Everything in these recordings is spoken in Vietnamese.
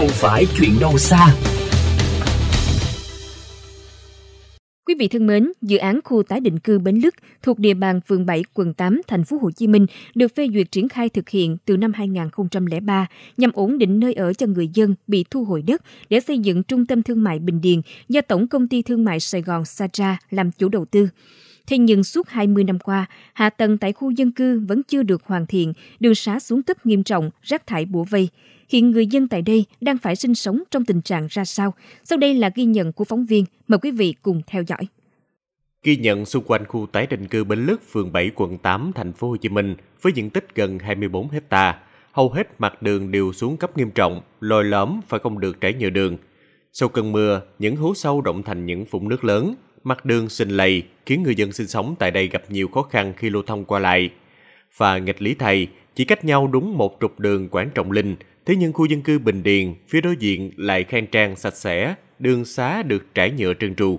không phải chuyện đâu xa. Quý vị thân mến, dự án khu tái định cư Bến Lức thuộc địa bàn phường 7, quận 8, thành phố Hồ Chí Minh được phê duyệt triển khai thực hiện từ năm 2003 nhằm ổn định nơi ở cho người dân bị thu hồi đất để xây dựng trung tâm thương mại Bình Điền do Tổng công ty Thương mại Sài Gòn Sacha làm chủ đầu tư. Thế nhưng suốt 20 năm qua, hạ tầng tại khu dân cư vẫn chưa được hoàn thiện, đường xá xuống cấp nghiêm trọng, rác thải bủa vây. Hiện người dân tại đây đang phải sinh sống trong tình trạng ra sao? Sau đây là ghi nhận của phóng viên. Mời quý vị cùng theo dõi. Ghi nhận xung quanh khu tái định cư Bến Lức, phường 7, quận 8, thành phố Hồ Chí Minh với diện tích gần 24 hecta, hầu hết mặt đường đều xuống cấp nghiêm trọng, lồi lõm phải không được trải nhựa đường. Sau cơn mưa, những hố sâu động thành những vũng nước lớn, mặt đường xình lầy khiến người dân sinh sống tại đây gặp nhiều khó khăn khi lưu thông qua lại. Và nghịch lý thầy, chỉ cách nhau đúng một trục đường Quảng Trọng Linh, thế nhưng khu dân cư Bình Điền phía đối diện lại khang trang sạch sẽ, đường xá được trải nhựa trơn tru.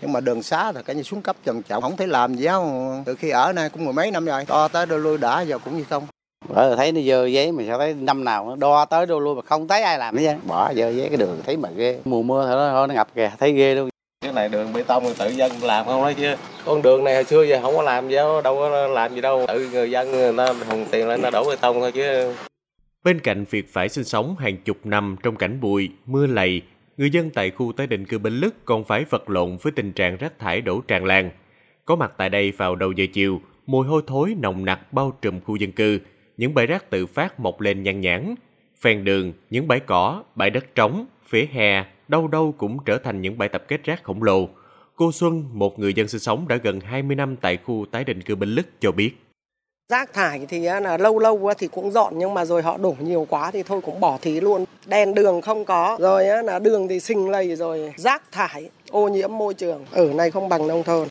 nhưng mà đường xá thì cái như xuống cấp trầm trọng không thể làm gì hết. Từ khi ở đây cũng mười mấy năm rồi to tới đôi lui đã giờ cũng như không. Bởi thấy nó dơ giấy mà sao thấy năm nào nó đo tới đô luôn mà không thấy ai làm hết bỏ dơ giấy cái đường thấy mà ghê. Mùa mưa thôi nó, nó ngập kìa thấy ghê luôn này đường bê tông thì tự dân làm không đấy chứ con đường này hồi xưa giờ không có làm gì đâu đâu có làm gì đâu tự người dân người ta hùng tiền lên nó đổ bê tông thôi chứ Bên cạnh việc phải sinh sống hàng chục năm trong cảnh bụi, mưa lầy, người dân tại khu tái định cư Bến Lức còn phải vật lộn với tình trạng rác thải đổ tràn lan. Có mặt tại đây vào đầu giờ chiều, mùi hôi thối nồng nặc bao trùm khu dân cư, những bãi rác tự phát mọc lên nhan nhản. Ven đường, những bãi cỏ, bãi đất trống, phía hè, đâu đâu cũng trở thành những bãi tập kết rác khổng lồ. Cô Xuân, một người dân sinh sống đã gần 20 năm tại khu tái định cư Bến Lức cho biết. Rác thải thì là lâu lâu thì cũng dọn nhưng mà rồi họ đổ nhiều quá thì thôi cũng bỏ thí luôn. Đèn đường không có, rồi là đường thì xình lầy rồi rác thải, ô nhiễm môi trường. Ở này không bằng nông thôn.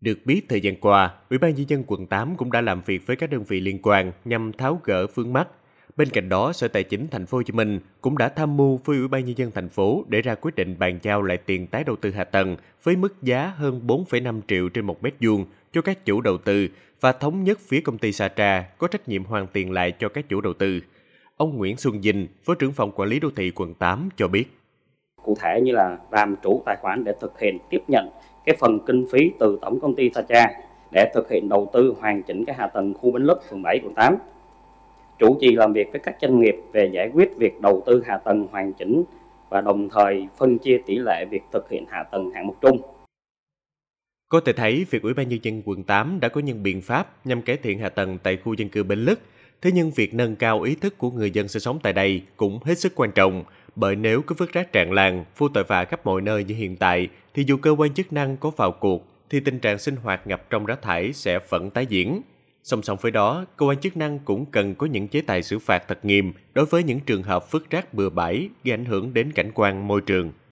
Được biết thời gian qua, Ủy ban nhân dân quận 8 cũng đã làm việc với các đơn vị liên quan nhằm tháo gỡ vướng mắt. Bên cạnh đó, Sở Tài chính Thành phố Hồ Chí Minh cũng đã tham mưu với Ủy ban nhân dân thành phố để ra quyết định bàn giao lại tiền tái đầu tư hạ tầng với mức giá hơn 4,5 triệu trên một mét vuông cho các chủ đầu tư và thống nhất phía công ty Satra có trách nhiệm hoàn tiền lại cho các chủ đầu tư. Ông Nguyễn Xuân Dinh, Phó trưởng phòng quản lý đô thị quận 8 cho biết. cụ thể như là làm chủ tài khoản để thực hiện tiếp nhận cái phần kinh phí từ tổng công ty Sacha để thực hiện đầu tư hoàn chỉnh cái hạ tầng khu Bến Lức phường 7 quận 8. Chủ trì làm việc với các doanh nghiệp về giải quyết việc đầu tư hạ tầng hoàn chỉnh và đồng thời phân chia tỷ lệ việc thực hiện hạ tầng hạng mục chung. Có thể thấy việc Ủy ban nhân dân quận 8 đã có những biện pháp nhằm cải thiện hạ tầng tại khu dân cư Bến Lức. Thế nhưng việc nâng cao ý thức của người dân sinh sống tại đây cũng hết sức quan trọng, bởi nếu cứ vứt rác tràn lan, vô tội vạ khắp mọi nơi như hiện tại, thì dù cơ quan chức năng có vào cuộc, thì tình trạng sinh hoạt ngập trong rác thải sẽ vẫn tái diễn. Song song với đó, cơ quan chức năng cũng cần có những chế tài xử phạt thật nghiêm đối với những trường hợp vứt rác bừa bãi gây ảnh hưởng đến cảnh quan môi trường.